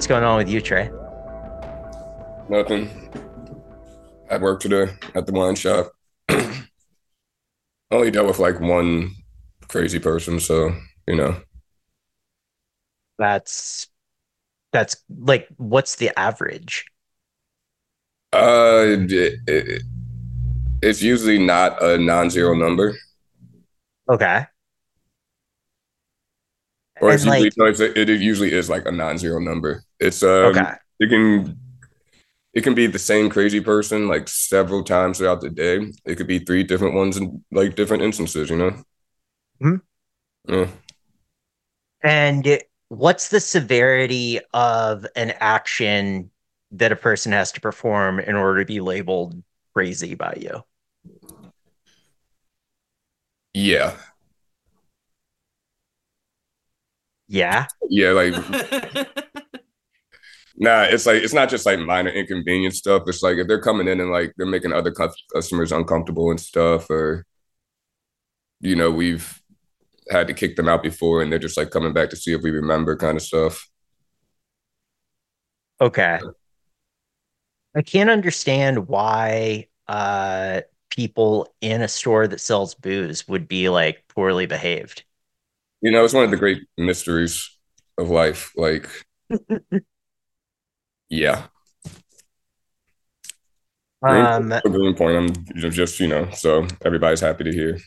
What's going on with you, Trey? Nothing. At work today at the wine shop. Only dealt with like one crazy person, so you know. That's that's like what's the average? Uh, it, it, it's usually not a non-zero number. Okay. Or it's And, usually, like- no, it's, it usually is like a non-zero number. It's um, Okay. it can it can be the same crazy person like several times throughout the day. It could be three different ones in like different instances, you know. Mhm. Yeah. And what's the severity of an action that a person has to perform in order to be labeled crazy by you? Yeah. Yeah. Yeah, like Nah, it's like it's not just like minor inconvenience stuff. It's like if they're coming in and like they're making other cus- customers uncomfortable and stuff, or you know, we've had to kick them out before and they're just like coming back to see if we remember kind of stuff. Okay. I can't understand why uh people in a store that sells booze would be like poorly behaved. You know, it's one of the great mysteries of life. Like, yeah, Um, Green Point. I'm just you know, so everybody's happy to hear.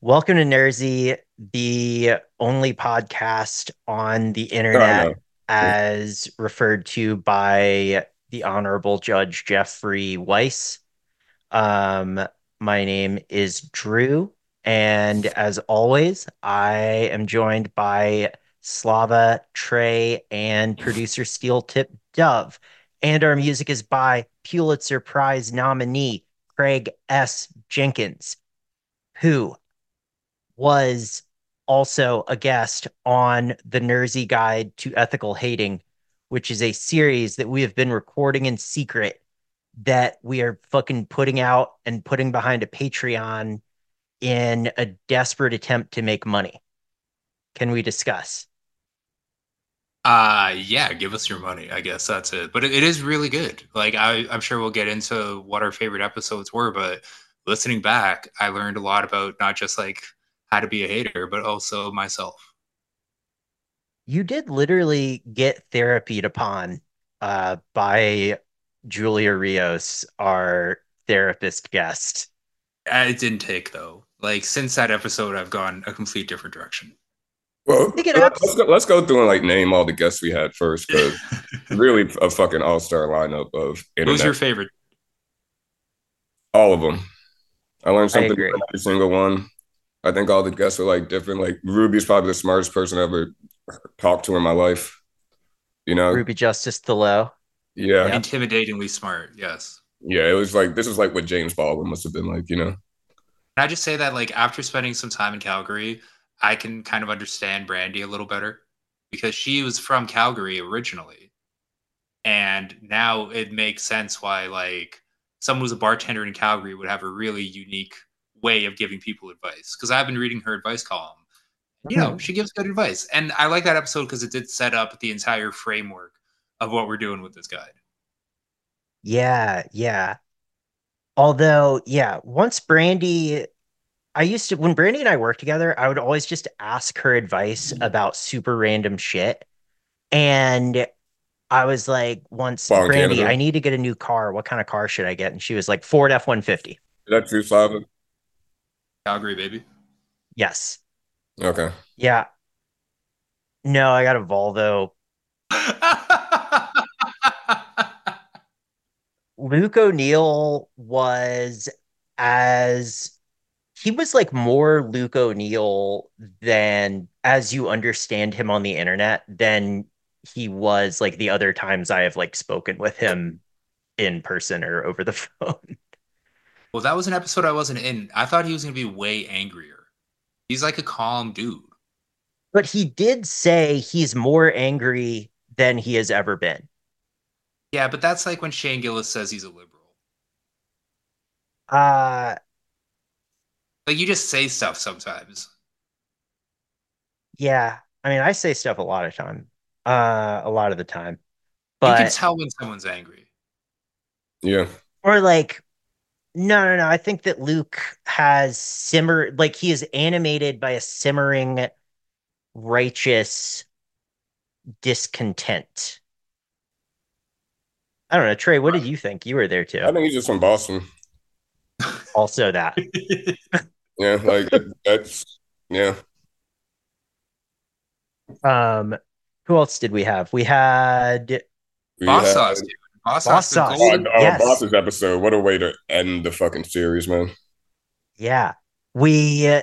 welcome to Nersey, the only podcast on the internet know. as referred to by the Honorable Judge Jeffrey Weiss. Um, my name is Drew, and as always, I am joined by Slava, Trey, and producer Steel Tipped Dove. And our music is by Pulitzer Prize nominee Craig S. Jenkins, who was also a guest on the Nersey Guide to Ethical Hating, which is a series that we have been recording in secret that we are fucking putting out and putting behind a Patreon in a desperate attempt to make money. Can we discuss? Uh yeah, give us your money. I guess that's it. But it, it is really good. Like I, I'm sure we'll get into what our favorite episodes were, but listening back, I learned a lot about not just like how to be a hater, but also myself. You did literally get therapied upon uh, by Julia Rios, our therapist guest. It didn't take though. Like since that episode, I've gone a complete different direction. Well, let's go, let's go through and like name all the guests we had first, because really a fucking all star lineup of Who's internet. your favorite? all of them. I learned something agree. from every single one. I think all the guests are like different. Like Ruby's probably the smartest person I ever talked to in my life. You know? Ruby Justice Thelot. Yeah. Yep. Intimidatingly smart. Yes. Yeah. It was like this is like what James Baldwin must have been like, you know. Can I just say that, like, after spending some time in Calgary, I can kind of understand Brandy a little better because she was from Calgary originally. And now it makes sense why, like, someone who's a bartender in Calgary would have a really unique way of giving people advice. Because I've been reading her advice column. You know, mm-hmm. she gives good advice. And I like that episode because it did set up the entire framework of what we're doing with this guide. Yeah, yeah. Although, yeah, once Brandy, I used to, when Brandy and I worked together, I would always just ask her advice about super random shit. And I was like, once, Wow, Brandy, Canada. I need to get a new car. What kind of car should I get? And she was like, Ford F 150. Is that true, Slava? Calgary, baby. Yes. Okay. Yeah. No, I got a Volvo. Luke O'Neill was as he was like more Luke O'Neill than as you understand him on the internet than he was like the other times I have like spoken with him in person or over the phone. well, that was an episode I wasn't in. I thought he was going to be way angrier. He's like a calm dude. But he did say he's more angry than he has ever been. Yeah, but that's like when Shane Gillis says he's a liberal. Uh Like you just say stuff sometimes. yeah. I mean, I say stuff a lot of time. uh, a lot of the time. But you can tell when someone's angry. Yeah. or like no, no, no. I think that Luke has simmer like he is animated by a simmering righteous discontent. I don't know, Trey, what did you think? You were there too. I think he's just from Boston. Also that. Yeah, like that's yeah. Um who else did we have? We had We Boss had- sauce, dude. Boss, Boss sauce. sauce. Oh, golden. oh Yes. Boss's episode. What a way to end the fucking series, man. Yeah. We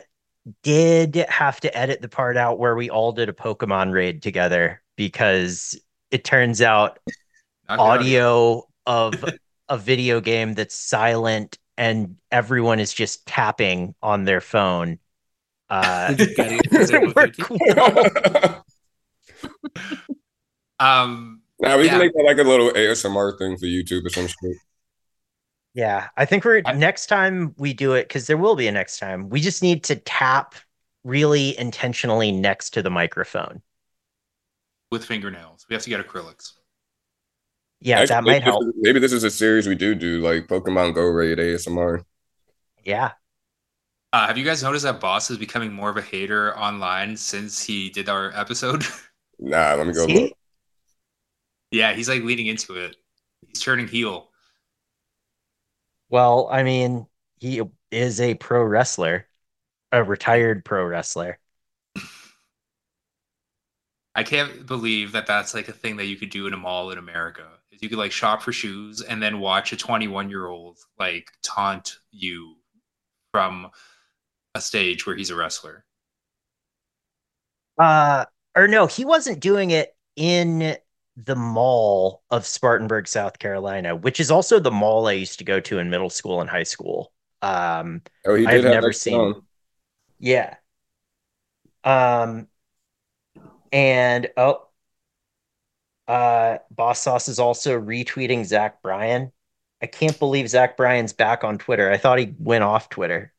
did have to edit the part out where we all did a Pokemon raid together because it turns out audio of a video game that's silent and everyone is just tapping on their phone. Uh, Did you get it? Was it work working? well. Um, now we Yeah. can make that like a little ASMR thing for YouTube or some shit. Yeah, I think we're I- next time we do it because there will be a next time. We just need to tap really intentionally next to the microphone. with fingernails. We have to get acrylics. Yeah, Actually, that might help. This is, maybe this is a series we do do like Pokemon Go Raid ASMR. Yeah. Uh, have you guys noticed that Boss is becoming more of a hater online since he did our episode? Nah, let me go See? look. yeah, he's like leading into it. He's turning heel. Well, I mean, he is a pro wrestler, a retired pro wrestler. I can't believe that that's like a thing that you could do in a mall in America. Is you could like shop for shoes and then watch a 21 year old like taunt you from a stage where he's a wrestler. Uh, or no, he wasn't doing it in the mall of Spartanburg, South Carolina, which is also the mall I used to go to in middle school and high school. Um, Oh, he I've did have never that seen- song. yeah. Um, and oh, uh, Boss Sauce is also retweeting Zach Bryan. I can't believe Zach Bryan's back on Twitter. I thought he went off Twitter.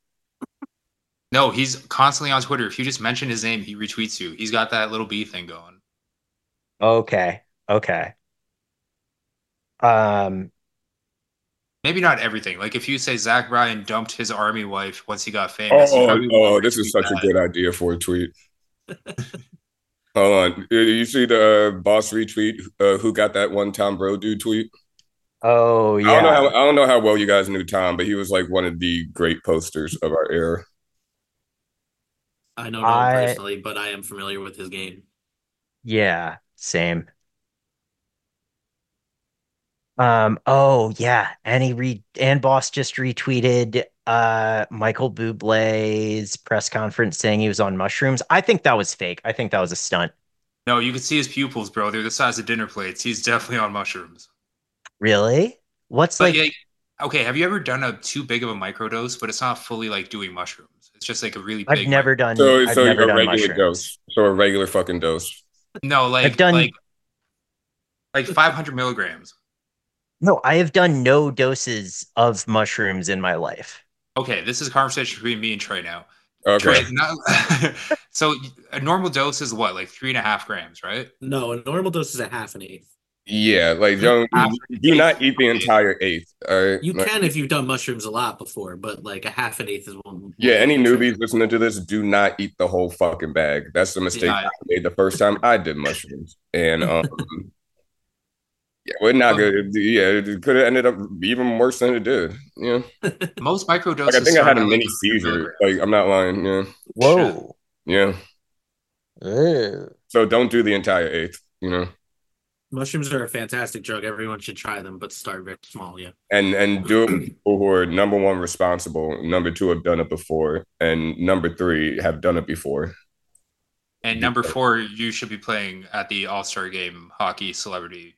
No, he's constantly on Twitter. If you just mention his name, he retweets you. He's got that little B thing going. Okay, okay. Um, Maybe not everything. Like if you say Zach Bryan dumped his army wife once he got famous. he Oh, oh, this is retweet such a good idea for a tweet. Hold on. You- You see the uh, boss retweet uh, who got that one Tom Bro dude tweet? oh I don't know yeah. how I don't know how well you guys knew Tom, but he was like one of the great posters of our era. I don't know I- personally, but I am familiar with his game. Yeah, same. Um, oh yeah, and he re and Boss just retweeted uh Michael Bublé's press conference saying he was on mushrooms. I think that was fake. I think that was a stunt. No, you can see his pupils, bro. They're the size of dinner plates. He's definitely on mushrooms. Really? What's But like yeah, okay. Have you ever done a too big of a microdose, but it's not fully like doing mushrooms? It's just like a really. I've never done So I've so never a done regular mushrooms. dose. So a regular fucking dose. No, like I've done- like like 500 milligrams. No, I have done no doses of mushrooms in my life. Okay, this is a conversation between me and Trey now. Okay. Trey, not, so a normal dose is what, like three and a half grams, right? No, a normal dose is a half an eighth. Yeah, like don't do not eat the entire eighth. All right. You Like, can if you've done mushrooms a lot before, but like a half an eighth is one. Yeah, any newbies listening to this, do not eat the whole fucking bag. That's the mistake Yeah. I made the first time I did mushrooms. And um yeah, we're not good. Yeah, it could have ended up even worse than it did. Yeah. Most microdoses. Like I think I had a mini seizure. Like I'm not lying. Yeah. Whoa. Yeah. Ugh. So don't do the entire eighth, you know. Mushrooms are a fantastic drug. Everyone should try them, but start very small. Yeah. And and do it with people who are number one responsible, number two have done it before, and number three have done it before. And number four, you should be playing at the All Star Game hockey celebrity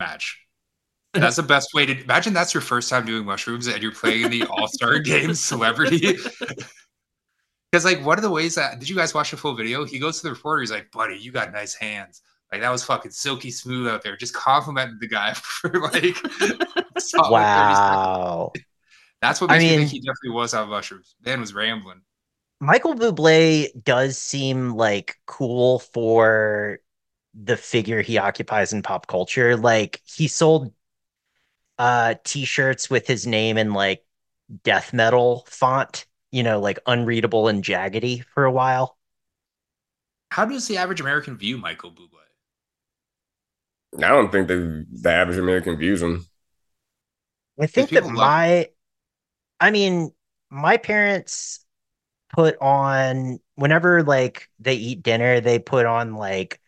match. That's the best way to imagine. That's your first time doing mushrooms, and you're playing in the All Star Game celebrity. Because like, one of the ways that did you guys watch the full video? He goes to the reporter. He's like, "Buddy, you got nice hands. Like that was fucking silky smooth out there." Just complimented the guy for like. solid 30 seconds. Wow. That's what I makes me mean- think he definitely was on mushrooms. Man was rambling. Michael Bublé does seem like cool for the figure he occupies in pop culture. Like he sold uh t-shirts with his name in like death metal font, you know, like unreadable and jaggedy for a while. How does the average American view Michael Bublé? I don't think the the average American views him. I think that love my I mean, my parents put on whenever like they eat dinner, they put on like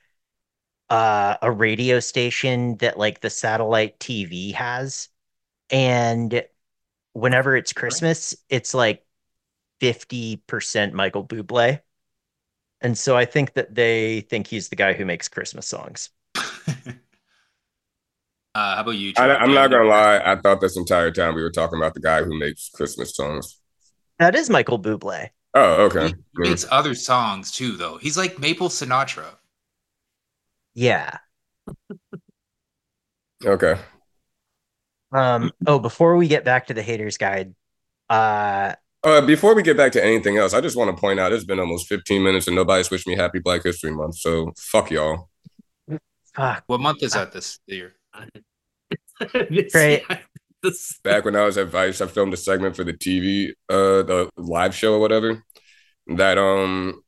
uh a radio station that like the satellite TV has. And whenever it's Christmas, it's like 50% Michael Bublé. And so I think that they think he's the guy who makes Christmas songs. Uh, how about you? I, Troy? I'm not gonna lie. I thought this entire time we were talking about the guy who makes Christmas songs. That is Michael Bublé. Oh, okay. He makes other songs too, though. He's like Maple Sinatra. Yeah. Okay. Um oh, before we get back to the haters guide, uh Uh, before we get back to anything else, I just want to point out it's been almost 15 minutes and nobody's wished me happy Black History Month. So fuck y'all. fuck. What month is that this year? This- Great. this- Back when I was at Vice, I filmed a segment for the TV, uh, the live show or whatever. That um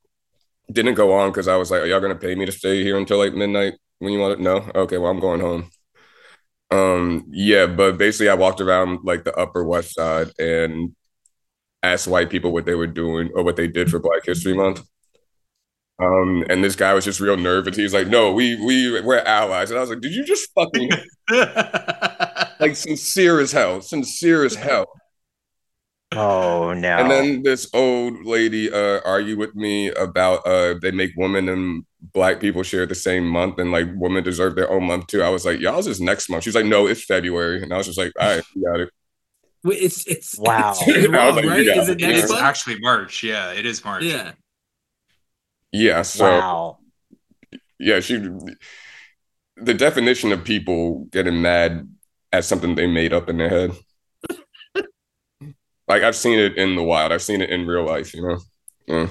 didn't go on because I was like, "Are y'all gonna pay me to stay here until like midnight when you want it?" No, okay, well I'm going home. Um, yeah, but basically, I walked around like the Upper West Side and asked white people what they were doing or what they did for Black History Month. Um, and this guy was just real nervous. He was like, "No, we we we're allies," and I was like, "Did you just fucking like sincere as hell, sincere as hell?" Oh no. And then this old lady uh argued with me about uh they make women and black people share the same month and like women deserve their own month too. I was like, y'all's is next month. She's like, no, it's February. And I was just like, all right, you got it. Wait, it's it's Wow. It's, I wrong, like, right? Is it. it It next is month? actually March. Yeah, it is March. Yeah. Yeah, so wow. yeah, she the definition of people getting mad at something they made up in their head. Like I've seen it in the wild. I've seen it in real life, you know. Yeah.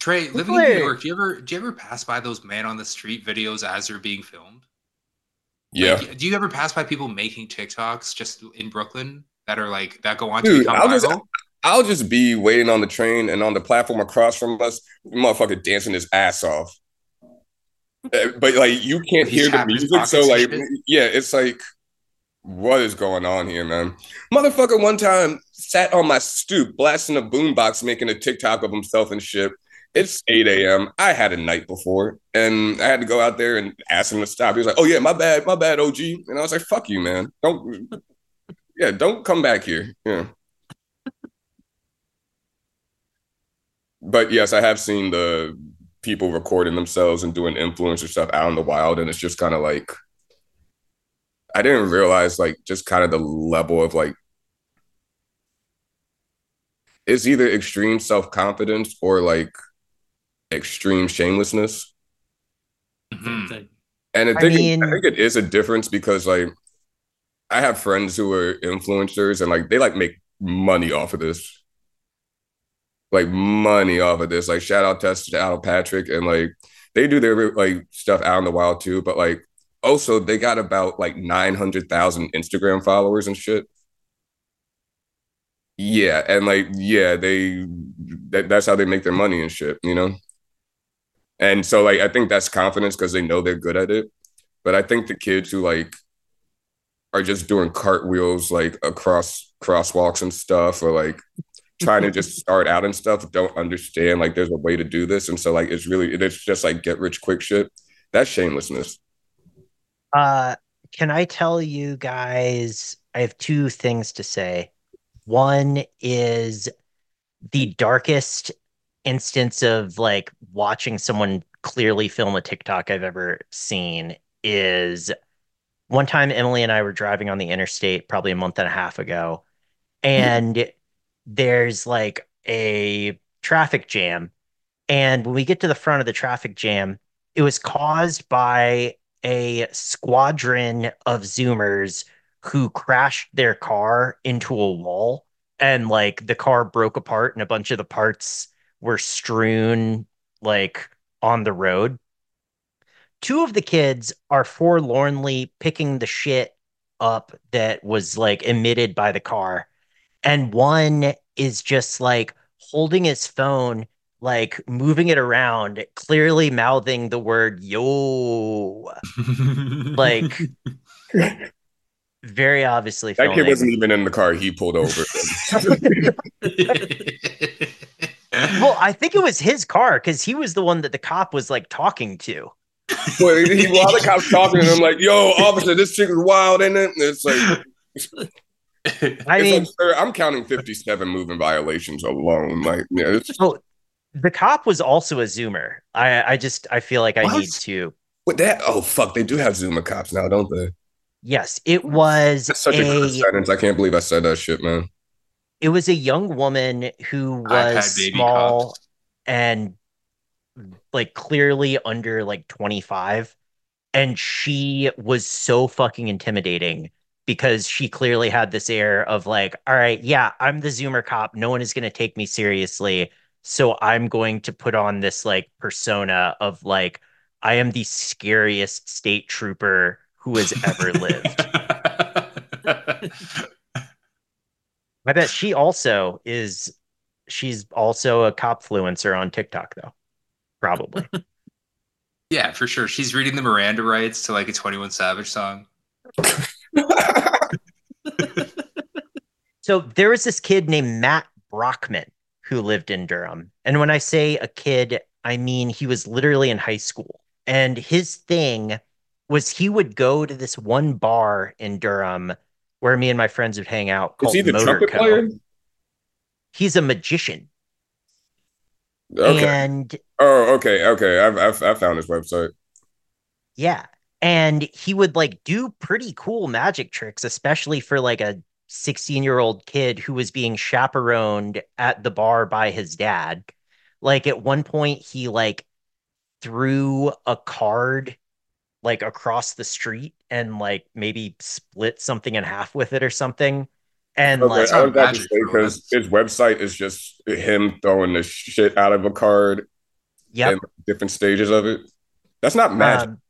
Trey, living in New York, do you ever do you ever pass by those man on the street videos as they're being filmed? Yeah. Like, do you ever pass by people making TikToks just in Brooklyn that are like that go on to Dude, become I'll just- viral? I'll just be waiting on the train and on the platform across from us, motherfucker dancing his ass off. Uh, But like you can't He's hear the music, so like shit? yeah, it's like what is going on here, man? Motherfucker one time sat on my stoop blasting a boombox, making a TikTok of himself and shit. It's 8 a.m. I had a night before and I had to go out there and ask him to stop. He was like, Oh yeah, my bad, my bad, OG. And I was like, fuck you, man. Don't yeah, don't come back here. Yeah. But yes, I have seen the people recording themselves and doing influencer stuff out in the wild, and it's just kind of like I didn't realize like just kind of the level of like it's either extreme self-confidence or like extreme shamelessness. Mhm. And I I think mean- I think it is a difference because like I have friends who are influencers and like they like make money off of this. Like money off of this. Like shout out Tess to Al Patrick and like they do their like stuff out in the wild too, but like also they got about like 900,000 Instagram followers and shit. Yeah, and like yeah, they that, that's how they make their money and shit, you know? And so like I think that's confidence because they know they're good at it. But I think the kids who like are just doing cartwheels like across crosswalks and stuff or like trying to just start out and stuff don't understand like there's a way to do this. And so like it's really it's just like get rich quick shit. That's shamelessness. Uh, can I tell you guys? I have two things to say. One is the darkest instance of like watching someone clearly film a TikTok I've ever seen is one time Emily and I were driving on the interstate probably a month and a half ago, and there's like a traffic jam. And when we get to the front of the traffic jam, it was caused by a squadron of Zoomers who crashed their car into a wall and like the car broke apart and a bunch of the parts were strewn like on the road. two of the kids are forlornly picking the shit up that was like emitted by the car. And one is just like holding his phone, like moving it around, clearly mouthing the word yo. Like very obviously That kid wasn't even in the car. He pulled over. Well, I think it was his car because he was the one that the cop was like talking to. Well, he, while the cops talking to him, like, "Yo, officer, this chick is wild, isn't it?" And it's like, I it's mean, like, sir, I'm counting 57 moving violations alone. Like, yeah, it's, oh, the cop was also a zoomer. I, I just, I feel like I What? need to. what that? Oh, fuck, they do have Zoomer cops now, don't they? Yes, it was That's such a, a, sentence. I can't believe I said that shit, man. it was a young woman who was small cops. and like clearly under like 25 and she was so fucking intimidating because she clearly had this air of like all right yeah i'm the zoomer cop no one is going to take me seriously so i'm going to put on this like persona of like i am the scariest state trooper who has ever lived i bet she also is she's also a cop fluencer on tiktok though probably yeah, for sure. She's reading the Miranda rights to like a 21 Savage song. So there was this kid named Matt Brockman who lived in Durham. And when I say a kid, I mean he was literally in high school. And his thing was he would go to this one bar in Durham where me and my friends would hang out Is he the Motor trumpet Co. player? He's a magician. Okay. And oh, okay, okay. I've, I've I found his website. Yeah. And he would like do pretty cool magic tricks, especially for like a 16 year old kid who was being chaperoned at the bar by his dad. Like at one point, he like threw a card like across the street and like maybe split something in half with it or something. And Okay, like, I was about to say because his website is just him throwing the shit out of a card Yeah, different stages of it. That's not magic. Um,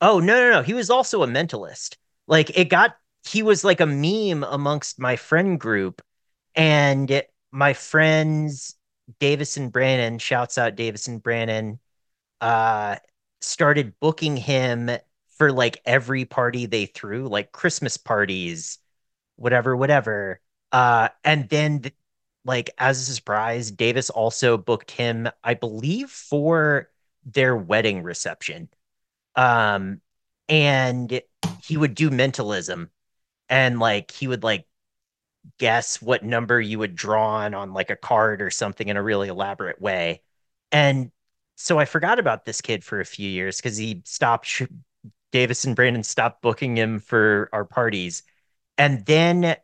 oh no, no, no. He was also a mentalist. Like it got he was like a meme amongst my friend group, and my friends Davis and Brannon, shouts out Davis and Brannon, uh, started booking him for like every party they threw, like Christmas parties, whatever, whatever. Uh, and then th- like as a surprise, Davis also booked him, I believe, for their wedding reception. Um, and he would do mentalism and like he would like guess what number you would draw on on like a card or something in a really elaborate way. And so I forgot about this kid for a few years because he stopped sh- Davis and Brandon stopped booking him for our parties. And then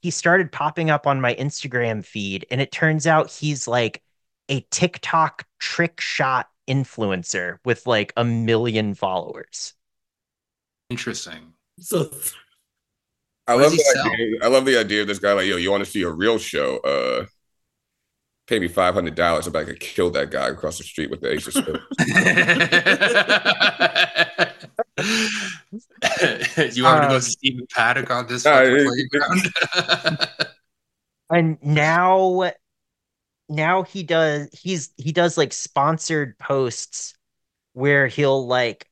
he started popping up on my Instagram feed and it turns out he's like a TikTok trick shot influencer with like a million followers. Interesting. So I love the sell? idea. I love the idea of this guy. Like, yo, you want to see a real show? Uh, pay me five hundred dollars if I could kill that guy across the street with the ace of spades. you want me to go Um, Stephen Paddock on this Nah, fucking playground? and now now he does he's he does like sponsored posts where he'll like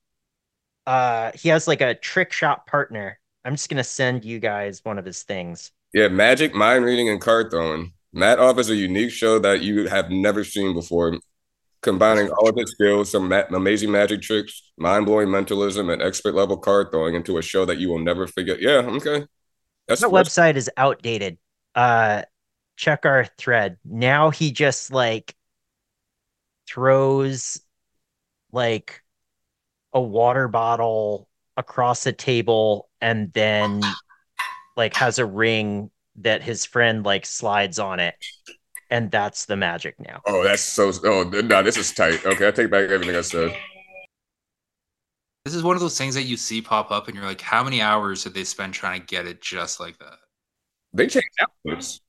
uh he has like a trick shot partner i'm just gonna send you guys one of his things yeah, magic, mind reading, and card throwing. Matt offers a unique show that you have never seen before, combining all of his skills, some ma- amazing magic tricks, mind blowing mentalism, and expert level card throwing into a show that you will never forget. Yeah, okay. That's that that's- website is outdated uh check our thread now he just like throws like a water bottle across a table and then like has a ring that his friend like slides on it and that's the magic now Oh, that's so. Oh, no, this is tight. Okay, I take back everything I said. this is one of those things that you see pop up, and you're like, how many hours did they spend trying to get it just like that? They changed outputs.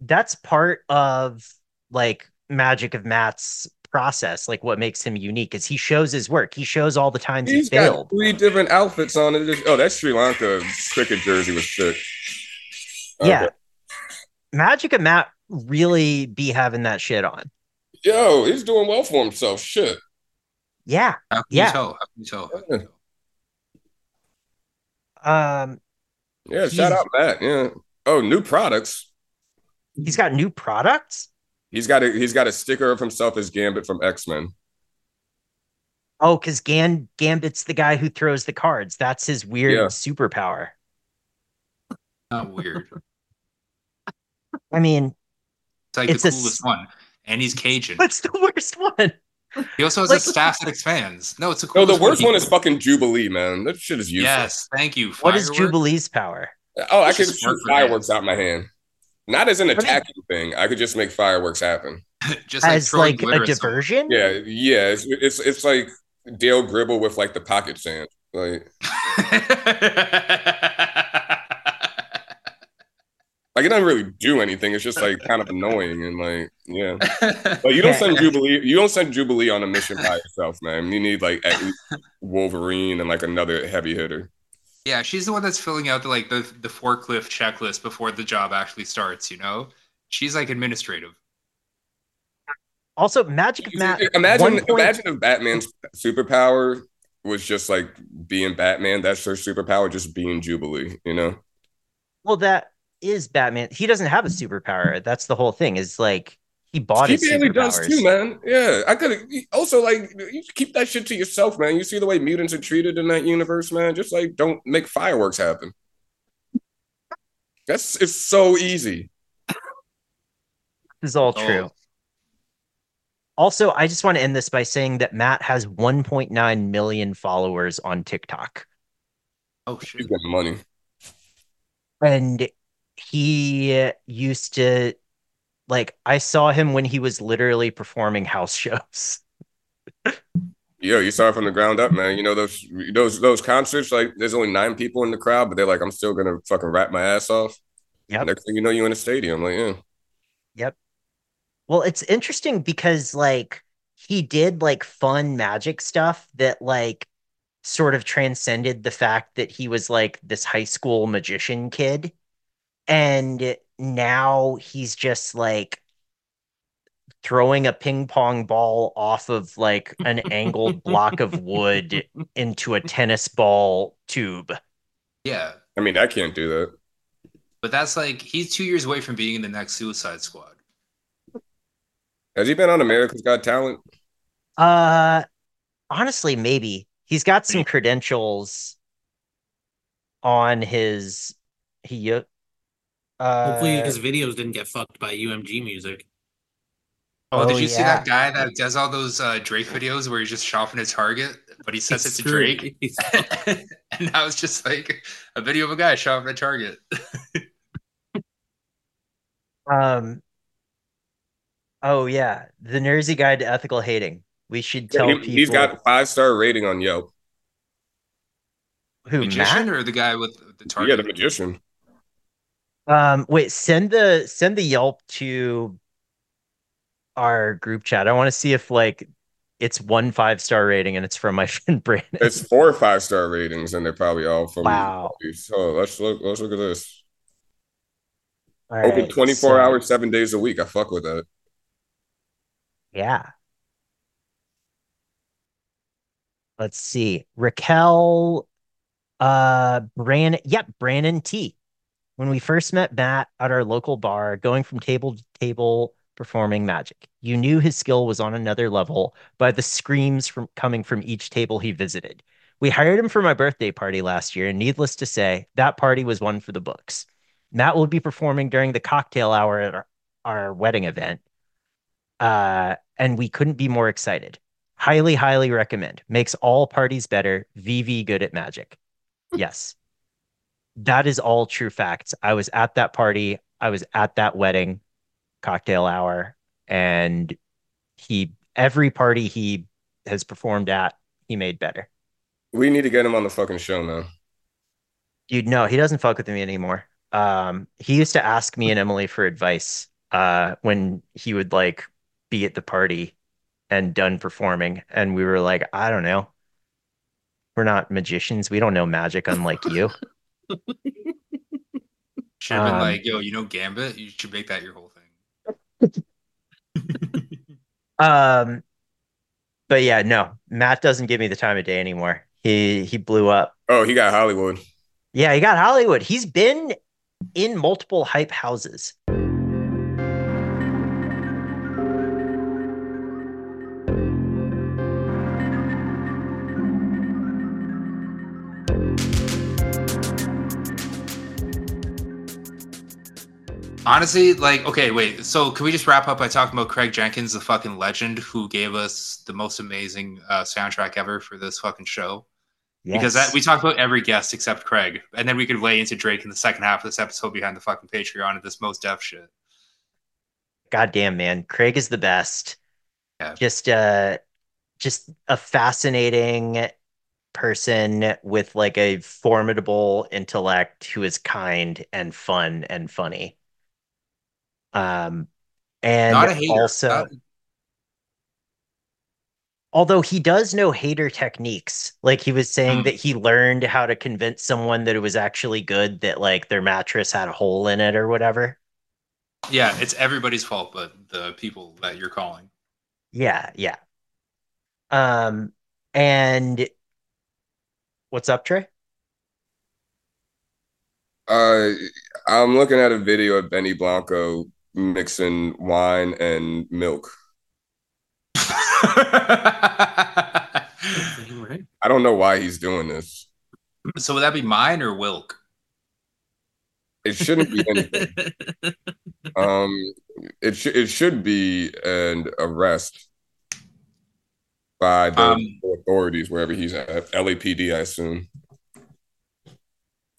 that's part of like magic of matt's process, like what makes him unique, is he shows his work. He shows all the times He's he got failed. three different outfits on it. Oh, that Sri Lanka cricket jersey was sick. Yeah. Magic and Matt really be having that shit on. Yo, he's doing well for himself. Shit. Yeah. How Yeah. tell? How can you tell? How can you tell? Um, Yeah, shout out Matt. Yeah. Oh, new products. he's got new products. He's got a he's got a sticker of himself as Gambit from X Men. Oh, because Gan Gambit's the guy who throws the cards. That's his weird Yeah. superpower. Not weird. I mean, It's like It's the coolest s- one. And he's Cajun. what's the worst one? He also has Like- a staff that expands. No, it's a No, the worst He- one is fucking Jubilee, man. That shit is useless. Yes, thank you. What is Jubilee's power? Oh, I It's could shoot fireworks dance. out my hand. Not as an mean- attacking thing. I could just make fireworks happen. Just like As throwing like a glitter at someone. diversion? Yeah, yeah. It's it's, it's like Dale Gribble with like the pocket sand. Like like it doesn't really do anything. It's just like kind of annoying and like yeah. But you don't send Jubilee. You don't send Jubilee on a mission by yourself, man. You need like at least Wolverine and like another heavy hitter. Yeah, she's the one that's filling out the like the the forklift checklist before the job actually starts. You know, she's like administrative. Also, Magic Matt. imagine point- imagine if Batman's superpower was just like being Batman. That's her superpower, just being Jubilee. You know. Well, that is Batman. He doesn't have a superpower. That's the whole thing. Is like he bought He his barely does too, man. Yeah, I could also like you keep that shit to yourself, man. You see the way mutants are treated in that universe, man. Just like don't make fireworks happen. That's it's so easy. This is all Oh. true. Also, I just want to end this by saying that Matt has 1.9 million followers on TikTok. Oh He's shit! getting money. And he used to like I saw him when he was literally performing house shows. Yo, you saw it from the ground up, man. You know those those those concerts, like there's only nine people in the crowd, but they're like, I'm still gonna fucking rap my ass off. Yep. Next thing you know, you're in a stadium. Like, yeah. Yep. Well, it's interesting because like he did like fun magic stuff that like sort of transcended the fact that he was like this high school magician kid. And now he's just like throwing a ping pong ball off of like an angled block of wood into a tennis ball tube. Yeah, I mean, I can't do that. but that's like he's two years away from being in the next Suicide Squad. Has he been on America's Got Talent? Uh honestly, maybe. He's got some credentials on his he uh Hopefully his videos didn't get fucked by UMG music. Oh, did you see that guy that does all those uh, Drake videos where he's just shopping his target, but he says It's it to. Drake? And that was just like a video of a guy shopping at Target. Um. Oh yeah, the Nersey Guide to Ethical Hating. We should tell He, people he's got five star rating on Yelp. who Magician Matt. or the guy with the target? Yeah, the magician. Um, wait, send the send the Yelp to our group chat. I want to see if like it's one five star rating and it's from my friend Brandon. It's four five star ratings, and they're probably all from. Wow. So let's look. Let's look at this. All Open right, twenty four so- hours, seven days a week. I fuck with that. Yeah. Let's see. Raquel, uh, Brandon, yep, Brandon T. When we first met Matt at our local bar, going from table to table performing magic, you knew his skill was on another level by the screams from coming from each table he visited. We hired him for my birthday party last year, and needless to say, that party was one for the books. Matt will be performing during the cocktail hour at our, our wedding event. Uh, and we couldn't be more excited. Highly, highly recommend. Makes all parties better. VV good at magic. Yes. That is all true facts. I was at that party. I was at that wedding cocktail hour and he every party he has performed at, he made better. We need to get him on the fucking show, man. Dude, no, he doesn't fuck with me anymore. Um, he used to ask me and Emily for advice uh when he would like be at the party and done performing. And we were like, I don't know. We're not magicians. We don't know magic unlike you. Should have been Um, like, yo, you know Gambit? You should make that your whole thing. Um, but yeah, no, Matt doesn't give me the time of day anymore. He he blew up. Oh, he got Hollywood. Yeah, he got Hollywood. He's been in multiple hype houses. Honestly, like, okay, wait. So, can we just wrap up by talking about Craig Jenkins, the fucking legend who gave us the most amazing uh, soundtrack ever for this fucking show? Because that we talked about every guest except Craig, and then we could lay into Drake in the second half of this episode behind the fucking Patreon and this most deaf shit. goddamn man, Craig is the best. Yeah. Just uh just a fascinating person with like a formidable intellect who is kind and fun and funny. Um and Not a hater. also Not- although he does know hater techniques. Like he was saying Hmm. that he learned how to convince someone that it was actually good that like their mattress had a hole in it or whatever. yeah, it's everybody's fault, but the people that you're calling. Yeah, yeah. Um, and what's up, Trey? Uh, I'm looking at a video of Benny Blanco mixing wine and milk. right? I don't know why he's doing this. so would that be mine or Wilk? It shouldn't be anything. Um, it should it should be an arrest by the Um, authorities wherever he's at. LAPD, I assume.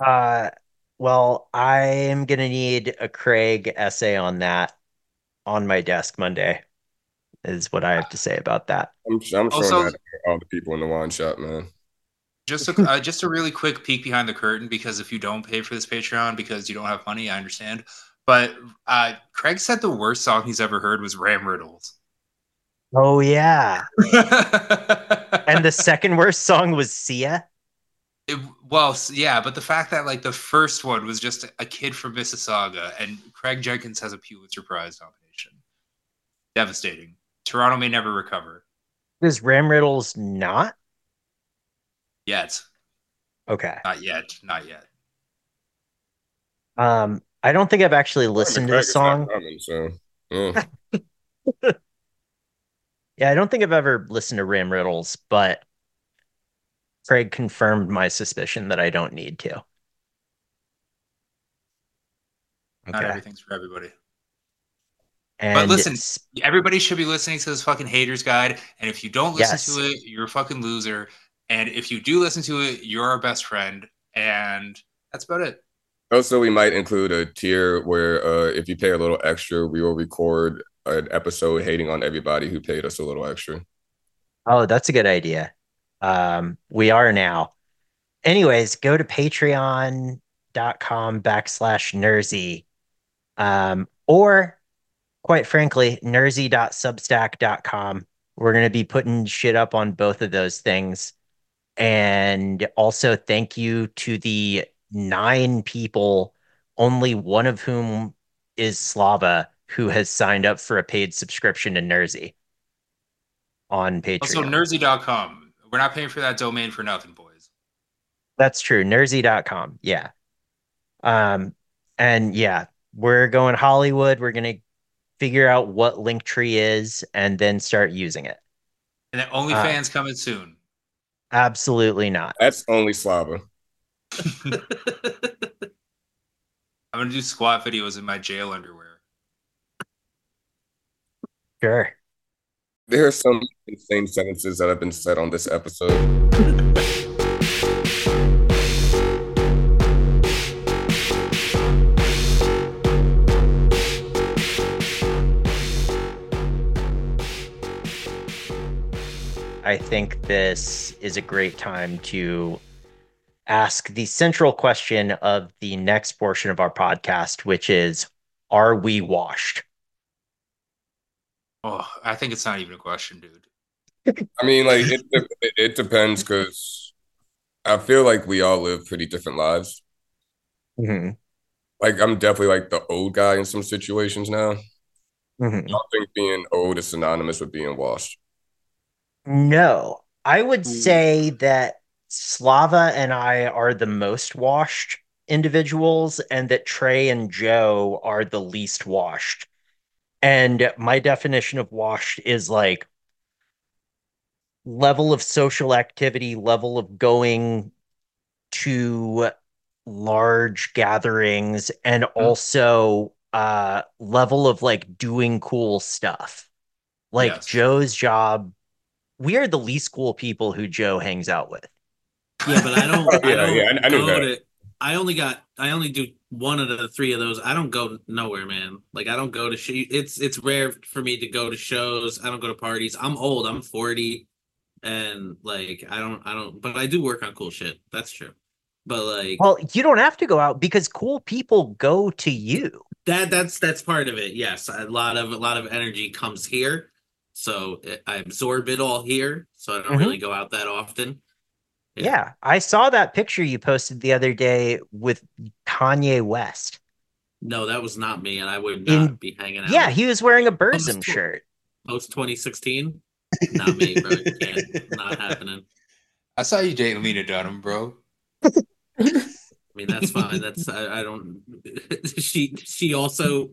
Uh, well, I am gonna need a Craig essay on that on my desk Monday, is what I have to say about that. I'm I'm showing that to all the people in the wine shop, man. Just a uh, just a really quick peek behind the curtain because if you don't pay for this Patreon because you don't have money, I understand. But uh, Craig said the worst song he's ever heard was Ram Riddlz. Oh yeah. And the second worst song was Sia. It- well, yeah, but the fact that like the first one was just a kid from Mississauga, and Craig Jenkins has a Pulitzer Prize nomination. Devastating. Toronto may never recover. Is Ram Riddlz not? Yet, Okay. not yet, not yet. Um, I don't think I've actually listened to the Craig is not song. coming, so yeah. Yeah, I don't think I've ever listened to Ram Riddlz, but Craig confirmed my suspicion that I don't need to. Not Okay. everything's for everybody. And listen, s- Everybody should be listening to this fucking haters guide. And if you don't listen Yes. to it, you're a fucking loser. And if you do listen to it, you're our best friend. And that's about it. Also, we might include a tier where uh, if you pay a little extra, we will record an episode hating on everybody who paid us a little extra. oh, that's a good idea. Um, we are now. Anyways, go to patreon.com backslash Nersey. Um, or quite frankly, nersey.substack.com. We're going to be putting shit up on both of those things. And also, thank you to the nine people, only one of whom is Slava, who has signed up for a paid subscription to Nersey on Patreon. Also, nersey.com. We're not paying for that domain for nothing, boys. That's true. Nersey.com. Yeah. Um, and yeah, we're going Hollywood. We're gonna figure out what Linktree is and then start using it. And then OnlyFans coming soon. Absolutely not. That's only Slava. I'm gonna do squat videos in my jail underwear. Sure. There are some insane sentences that have been said on this episode. I think this is a great time to ask the central question of the next portion of our podcast, which is Are we washed? Oh, I think it's not even a question, dude. I mean, like it, it, it depends because I feel like we all live pretty different lives. hmm Like I'm definitely like the old guy in some situations now. hmm I don't think being old is synonymous with being washed. No, I would Hmm. say that Slava and I are the most washed individuals, and that Trey and Joe are the least washed. And my definition of washed is like level of social activity, level of going to large gatherings, and also uh level of like doing cool stuff. Like Yes. Joe's job, we are the least cool people who Joe hangs out with. Yeah, but I don't. I Yeah, don't yeah, I- I knew go that. to. I only got. I only do one of the three of those. I don't go nowhere, man. Like I don't go to. Sh- it's it's rare for me to go to shows. I don't go to parties. I'm old. I'm forty, and like I don't. I don't. But I do work on cool shit. That's true. But like Well, you don't have to go out because cool people go to you. that. That's that's part of it. Yes, a lot of a lot of energy comes here, so I absorb it all here. So I don't Mhm. really go out that often. Yeah. Yeah. I saw that picture you posted the other day with Kanye West. No, that was not me, and I would In- not be hanging out. Yeah, he was wearing a Post- Burzum shirt. post 2016 not me bro You can't happening I saw you dating Lena Dunham, bro. i mean that's fine that's i, I don't she she also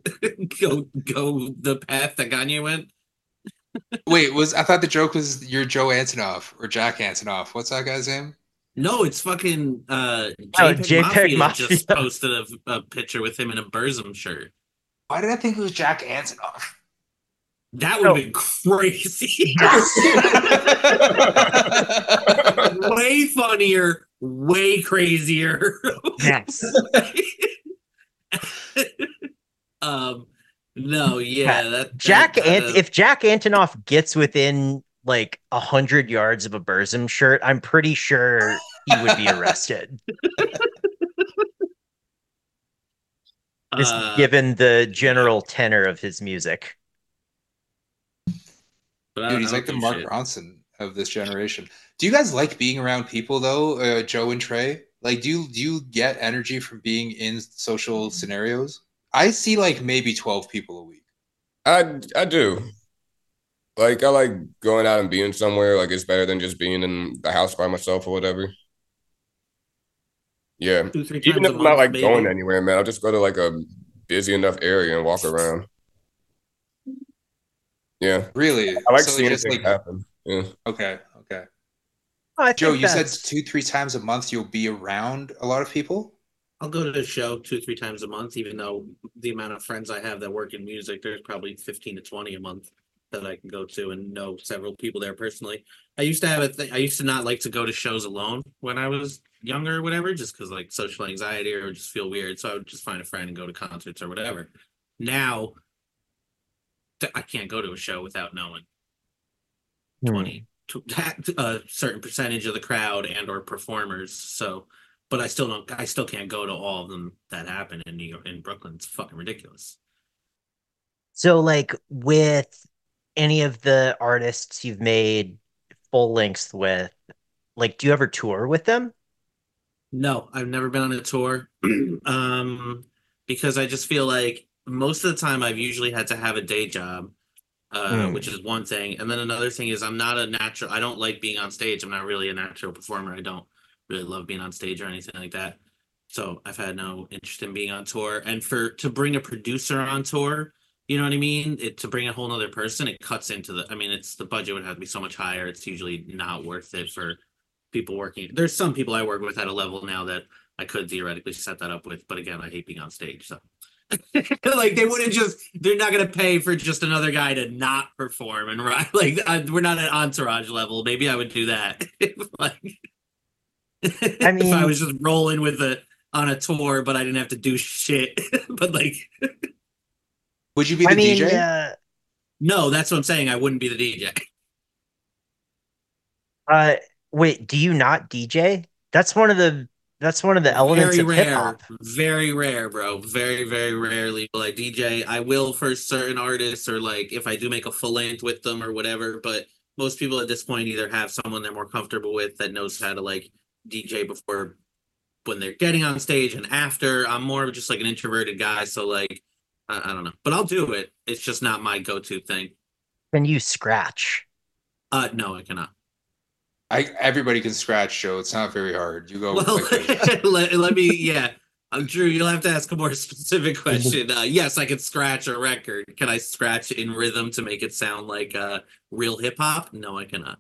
go go the path that Kanye went Wait, was I thought the joke was you're Joe Antonoff or Jack Antonoff? What's that guy's name? no it's fucking uh Oh, JPEG, JPEG Mafia, just posted a, a picture with him in a Burzum shirt Why did I think it was Jack Antonoff? that would have Oh. been crazy way funnier way crazier Yes. um no yeah that Jack that, Ant uh, if Jack Antonoff gets within like a hundred yards of a Burzum shirt, I'm pretty sure he would be arrested. Just uh, given the general tenor of his music. but Dude, he's like the Mark shit. Ronson of this generation. Do you guys like being around people though, uh, Joe and Trey? Like, do you do you get energy from being in social scenarios? I see like maybe twelve people a week. I I do. Like I like going out and being somewhere. Like it's better than just being in the house by myself or whatever. Yeah. Two, three Even if I'm not like maybe. going anywhere, man, I'll just go to like a busy enough area and walk around. Yeah. Really? I like So seeing just, things like happen. Yeah. okay, okay. Oh, I Joe, you said two, three times a month you'll be around a lot of people. I'll go to the show two, three times a month, even though the amount of friends I have that work in music, there's probably 15 to 20 a month that I can go to and know several people there personally. I used to have a thing, I used to not like to go to shows alone when I was younger or whatever, just because like social anxiety or just feel weird. So I would just find a friend and go to concerts or whatever. Now, I can't go to a show without knowing Hmm. 20 to a certain percentage of the crowd and or performers so but i still don't i still can't go to all of them that happen in new york in brooklyn. It's fucking ridiculous. So, like, with any of the artists you've made full lengths with, like, do you ever tour with them? no i've never been on a tour. Um because i just feel like most of the time i've usually had to have a day job uh, Hmm. which is one thing. And then another thing is i'm not a natural i don't like being on stage. I'm not really a natural performer. I don't really love being on stage or anything like that. So i've had no interest in being on tour. And for to bring a producer on tour you know what i mean? It to bring a whole nother person it cuts into the i mean it's the budget would have to be so much higher. It's usually not worth it for people working. There's some people i work with at a level now that i could theoretically set that up with but again i hate being on stage so. Like they wouldn't just they're not going to pay for just another guy to not perform and right like I, we're not at entourage level. Maybe i would do that. Like I mean, if i was just rolling with a on a tour but i didn't have to do shit but like Would you be the I mean, DJ? uh, no that's what i'm saying i wouldn't be the dj uh, wait, do you not DJ? That's one of the that's one of the elements very of hip rare, hop. very rare, bro. Very, very rarely will I DJ. I will for certain artists, or like if I do make a full length with them or whatever. But most people at this point either have someone they're more comfortable with that knows how to like DJ before when they're getting on stage and after. I'm more of just like an introverted guy, so like I, I don't know, but I'll do it. It's just not my go-to thing. Can you scratch? Uh, no, I cannot. I everybody can scratch, Joe. It's not very hard. You go. Well, let, let me, yeah. I'm Drew. You'll have to ask a more specific question. Uh, yes, I can scratch a record. Can I scratch in rhythm to make it sound like uh, real hip hop? No, I cannot.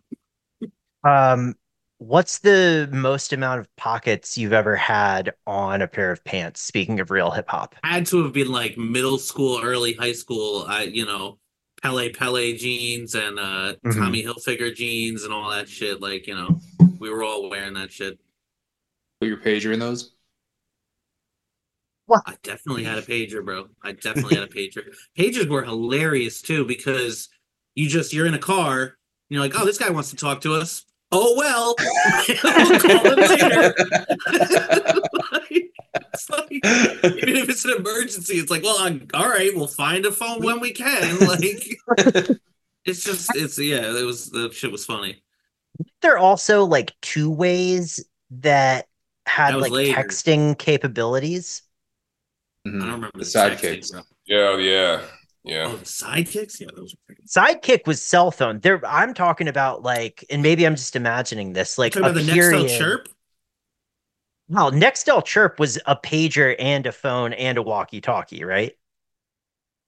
Um, what's the most amount of pockets you've ever had on a pair of pants? Speaking of real hip hop. Had to have been like middle school, early high school. I, you know, Pelle Pelle jeans and uh, Mhm. Tommy Hilfiger jeans and all that shit. Like, you know, we were all wearing that shit. put your pager in those. What? I definitely had a pager, bro. I definitely had a pager. Pagers were hilarious too because you just you're in a car, and you're like, oh, this guy wants to talk to us. Oh well, we'll call him later. Like, it's like, even if it's an emergency, it's like, well, I'm, all right, we'll find a phone when we can. Like, it's just, it's yeah, it was the shit was funny. There are also like two ways that had That like later. texting capabilities. Mm-hmm. I don't remember the texting, sidekicks. Yeah, yeah, yeah. Oh, the sidekicks, yeah, those were pretty. Sidekick was cell phone. There, I'm talking about like, and maybe I'm just imagining this, like a about the period. Nextel chirp. Well, Nextel Chirp was a pager and a phone and a walkie-talkie, right?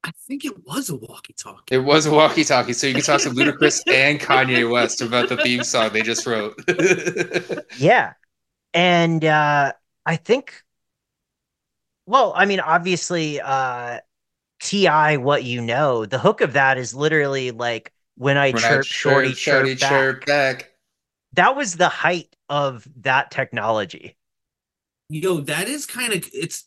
I think it was a walkie-talkie. It was a walkie-talkie, so you can talk to Ludacris and Kanye West about the theme song they just wrote. Yeah. And uh I think well, I mean, obviously uh TI what you know, the hook of that is literally like when I When I chirp shorty chirp, shorty back. chirp back. That was the height of that technology. Yo, that is kind of it's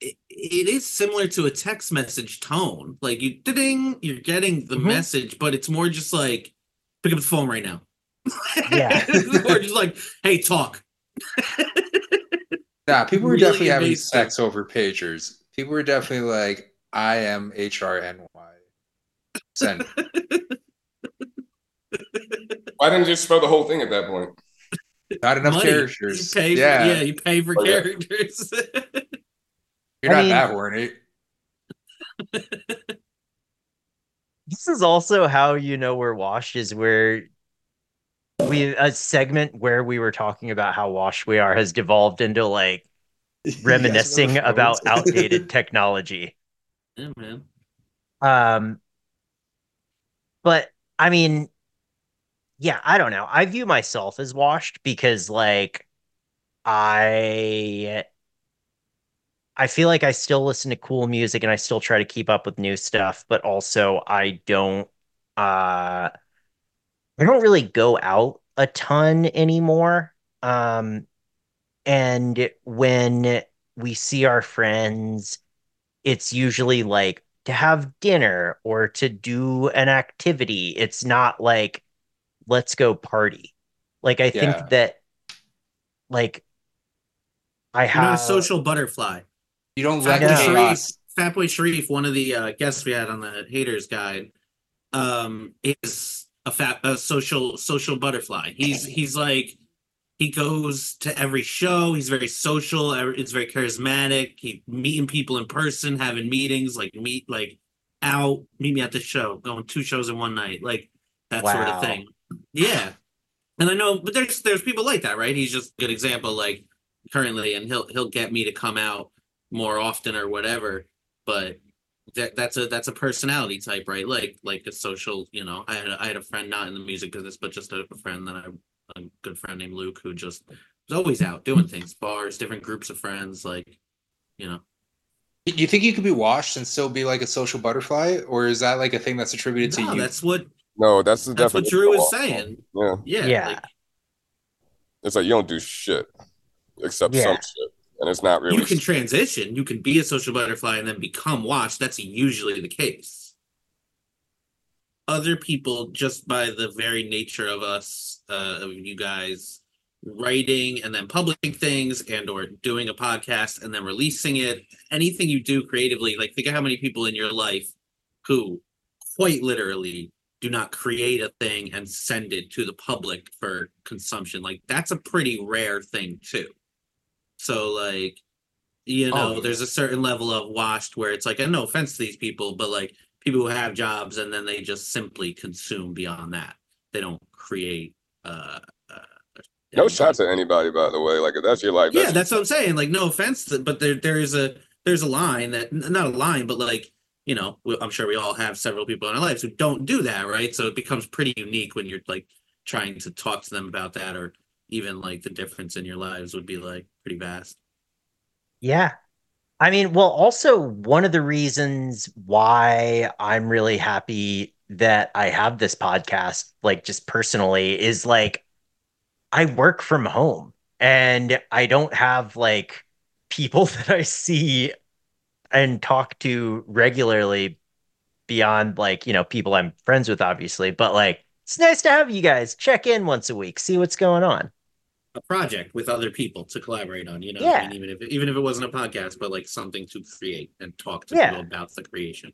it, it is similar to a text message tone. Like you ding, you're getting the Mhm. message, but it's more just like pick up the phone right now. Yeah. It's more just like, hey, talk. Nah, people were Really definitely having sex over pagers. People were definitely like, I am HRNY. Send. Why didn't you just spell the whole thing at that point? Not enough Money. characters. You pay for, yeah. yeah. you pay for Oh, yeah. characters. You're I not mean- that horny. This is also how you know we're washed is where we a segment where we were talking about how washed we are has devolved into like reminiscing about outdated technology. Man. Um, but I mean, yeah, I don't know. I view myself as washed because like I I feel like I still listen to cool music and I still try to keep up with new stuff, but also I don't uh I don't really go out a ton anymore. Um and when we see our friends, it's usually like to have dinner or to do an activity. It's not like let's go party. Like I Yeah. think that like I You're not a have social butterfly. You don't Fat let know. Boy the Sharif, chaos. Fatboy Sharif, one of the uh, guests we had on the Haters Guide, um, is a fat a social social butterfly. He's he's like he goes to every show. He's very social. It's very charismatic. He meeting people in person, having meetings, like meet like out, meet me at the show, going two shows in one night, like that sort of thing. Yeah, and I know, but there's there's people like that, right? He's just a good example, like currently, and he'll he'll get me to come out more often or whatever. But that that's a that's a personality type, right? Like like a social, you know. I had a, I had a friend not in the music business, but just a, a friend that I a good friend named Luke who just was always out doing things, bars, different groups of friends, like you know. You think you could be washed and still be like a social butterfly, or is that like a thing that's attributed to you? that's what No, that's the that's what Drew of is saying. Yeah, Yeah, Yeah. like, it's like you don't do shit except Yeah. some shit, and it's not really. you can transition. You can be a social butterfly and then become washed. That's usually the case. Other people, just by the very nature of us, uh, of you guys, writing and then publishing things and or doing a podcast and then releasing it. Anything you do creatively like think of how many people in your life who quite literally do not create a thing and send it to the public for consumption. Like that's a pretty rare thing too. So like you know Oh, there's a certain level of washed where it's like and no offense to these people but like people who have jobs and then they just simply consume beyond that they don't create uh, uh No anything. shots at anybody, by the way. Like if that's your life. yeah that's what i'm saying like no offense to, but there there is a there's a line that not a line but like you know we- i'm sure we all have several people in our lives who don't do that right so it becomes pretty unique when you're like trying to talk to them about that or even like the difference in your lives would be like pretty vast Yeah. I mean, well, also one of the reasons why I'm really happy that I have this podcast, like just personally, is like I work from home and I don't have like people that I see and talk to regularly beyond like, you know, people I'm friends with, obviously, but like it's nice to have you guys check in once a week, see what's going on. A project with other people to collaborate on you know Yeah. I mean, even if even if it wasn't a podcast but like something to create and talk to Yeah. people about the creation.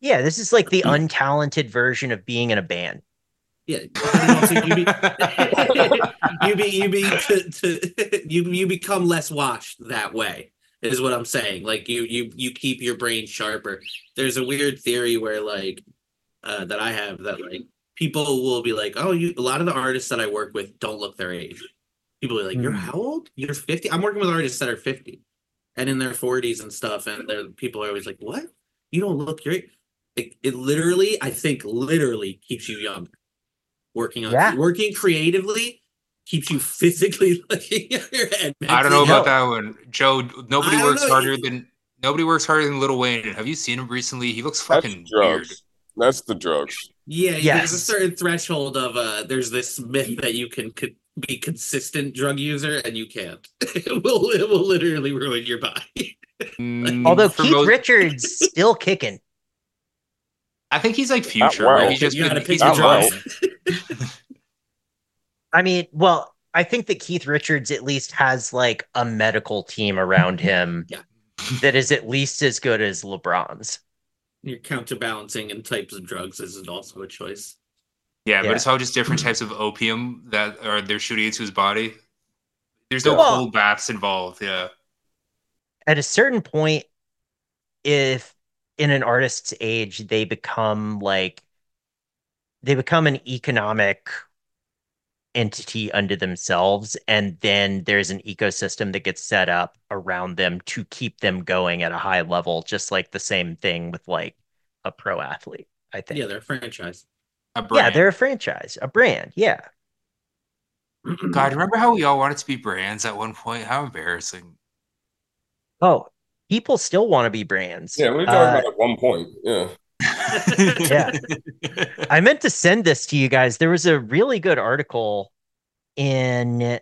Yeah, this is like the untalented version of being in a band. yeah. Also you be you be you be to, to, you you become less washed that way is what i'm saying. Like you you you keep your brain sharper. There's a weird theory where like uh that i have that like people will be like oh you a lot of the artists that i work with don't look their age people are like you're Hmm. how old you're 50 i'm working with artists that are 50 and in their 40s and stuff and they're people are always like what you don't look great." it, it literally i think literally keeps you young. working on Yeah. working creatively keeps you physically looking at your head. I don't know mentally about that one, Joe. Nobody I works know, harder than nobody works harder than Lil Wayne. Have you seen him recently? He looks That's fucking drugs. weird. That's the drugs. Yeah, there's a certain threshold of uh there's this myth that you can co- be consistent drug user and you can't. it will it will literally ruin your body. Mm, Although Keith most- Richards still kicking. I think he's like future. well. right? He's just you been, gotta pick he's your been well. drugs. I mean, well, I think that Keith Richards at least has like a medical team around him Yeah. that is at least as good as LeBron's. Your counterbalancing and types of drugs is also a choice. Yeah, Yeah. but it's all just different types of opium that are they're shooting into his body. There's no Well- cold baths involved. Yeah. At a certain point, if in an artist's age they become like they become an economic entity unto themselves, and then there's an ecosystem that gets set up around them to keep them going at a high level, just like the same thing with like a pro athlete, I think. Yeah, they're a franchise. A yeah, they're a franchise, a brand. Yeah. God, remember how we all wanted to be brands at one point? How embarrassing. Oh, people still want to be brands. Yeah, we were talking Uh, about at one point. Yeah. Yeah. I meant to send this to you guys. There was a really good article in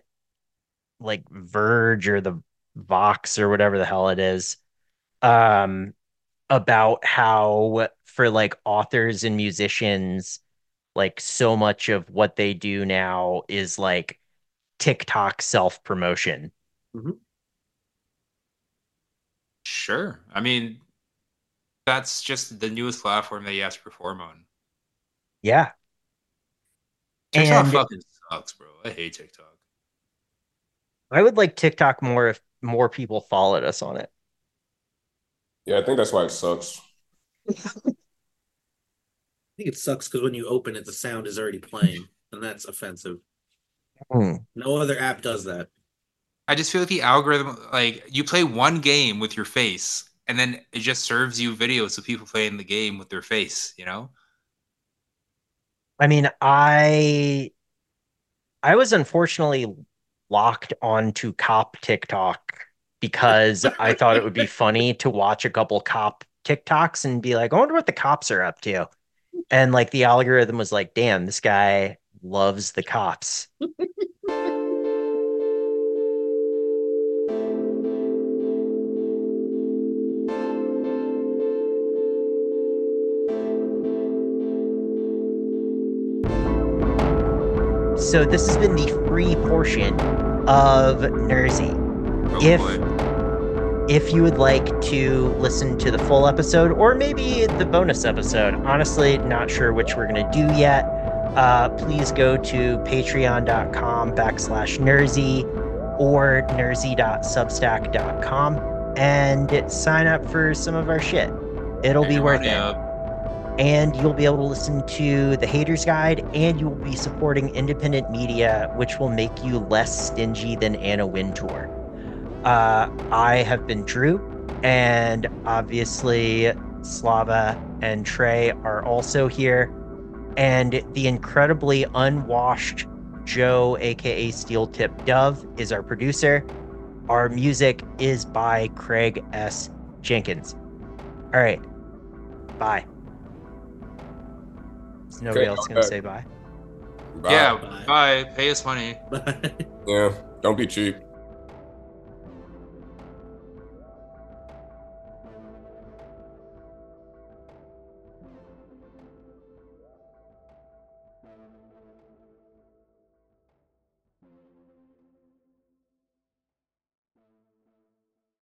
like Verge or the Vox or whatever the hell it is um about how for like authors and musicians like so much of what they do now is like TikTok self-promotion. Mm-hmm. Sure. I mean, that's just the newest platform that you have to perform on. Yeah. TikTok And- fucking sucks, bro. I hate TikTok. I would like TikTok more if more people followed us on it. Yeah, I think that's why it sucks. I think it sucks because when you open it, the sound is already playing, and that's offensive. Hmm. No other app does that. I just feel like the algorithm, like you play one game with your face, and then it just serves you videos of people playing the game with their face. You know? I mean, I I was unfortunately locked onto cop TikTok because I thought it would be funny to watch a couple cop TikToks and be like, I wonder what the cops are up to. And like the algorithm was like, damn, this guy loves the cops. so this has been the free portion of Nersey. Oh, If- boy. If you would like to listen to the full episode or maybe the bonus episode, honestly, not sure which we're going to do yet, uh, please go to patreon.com backslash Nersey or nersey.substack.com and sign up for some of our shit. It'll Get be worth it. up. And you'll be able to listen to the Haters Guide and you will be supporting independent media, which will make you less stingy than Anna Wintour. Uh, I have been Drew, and obviously Slava and Trey are also here. And the incredibly unwashed Joe, aka Steel Tipped Dove, is our producer. Our music is by Craig S. Jenkins. All right. Bye. Is nobody Okay, else going to okay. say bye? Bye. Yeah, Bye. bye. Pay us money. Yeah. Don't be cheap.